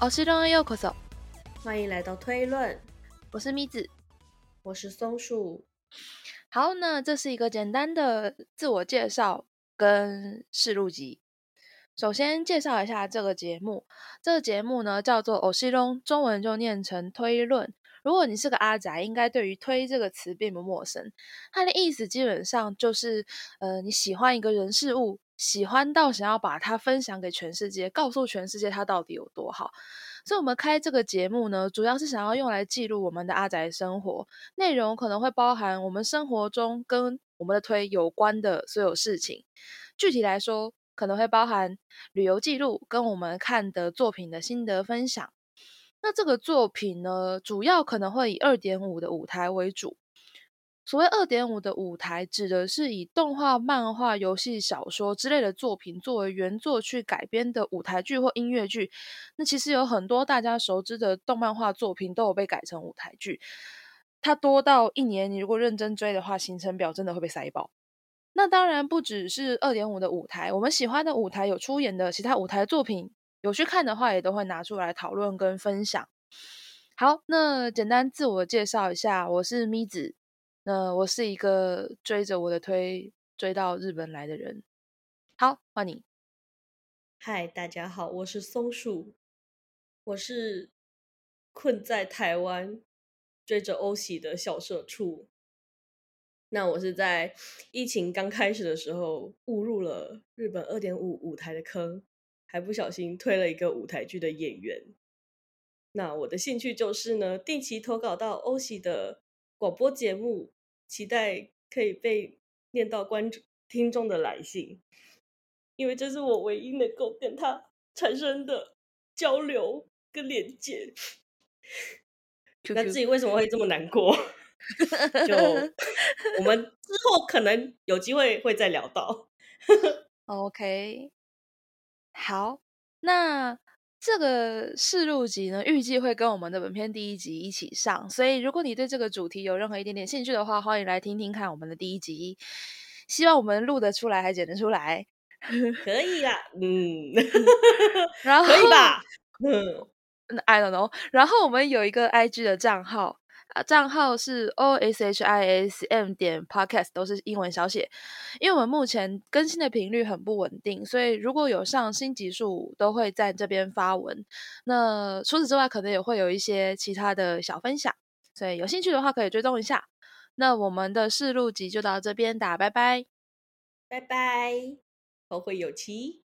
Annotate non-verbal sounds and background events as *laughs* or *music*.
哦，西东又咳嗽，欢迎来到推论，我是咪子，我是松树。好，那这是一个简单的自我介绍跟试录集。首先介绍一下这个节目，这个节目呢叫做“偶西东”，中文就念成推论。如果你是个阿宅，应该对于“推”这个词并不陌生。它的意思基本上就是，呃，你喜欢一个人事物，喜欢到想要把它分享给全世界，告诉全世界它到底有多好。所以，我们开这个节目呢，主要是想要用来记录我们的阿宅生活，内容可能会包含我们生活中跟我们的推有关的所有事情。具体来说，可能会包含旅游记录跟我们看的作品的心得分享。那这个作品呢，主要可能会以二点五的舞台为主。所谓二点五的舞台，指的是以动画、漫画、游戏、小说之类的作品作为原作去改编的舞台剧或音乐剧。那其实有很多大家熟知的动漫画作品都有被改成舞台剧。它多到一年，你如果认真追的话，行程表真的会被塞爆。那当然不只是二点五的舞台，我们喜欢的舞台有出演的其他舞台作品，有去看的话也都会拿出来讨论跟分享。好，那简单自我介绍一下，我是咪子，那我是一个追着我的推追到日本来的人。好，换你。嗨，大家好，我是松树，我是困在台湾追着欧喜的小社畜。那我是在疫情刚开始的时候误入了日本二点五舞台的坑，还不小心推了一个舞台剧的演员。那我的兴趣就是呢，定期投稿到欧喜的广播节目，期待可以被念到观众听众的来信，因为这是我唯一能够跟他产生的交流跟连接。*laughs* 那自己为什么会这么难过？就 *laughs* 我们之后可能有机会会再聊到。*laughs* OK，好，那这个试录集呢，预计会跟我们的本片第一集一起上，所以如果你对这个主题有任何一点点兴趣的话，欢迎来听听看我们的第一集。希望我们录得出来，还剪得出来，*laughs* 可以啦，嗯，*laughs* 然后可以吧？嗯，I don't know。然后我们有一个 IG 的账号。啊，账号是 o s h i s m 点 podcast，都是英文小写。因为我们目前更新的频率很不稳定，所以如果有上新集数，都会在这边发文。那除此之外，可能也会有一些其他的小分享，所以有兴趣的话可以追踪一下。那我们的试录集就到这边打，拜拜，拜拜，后会有期。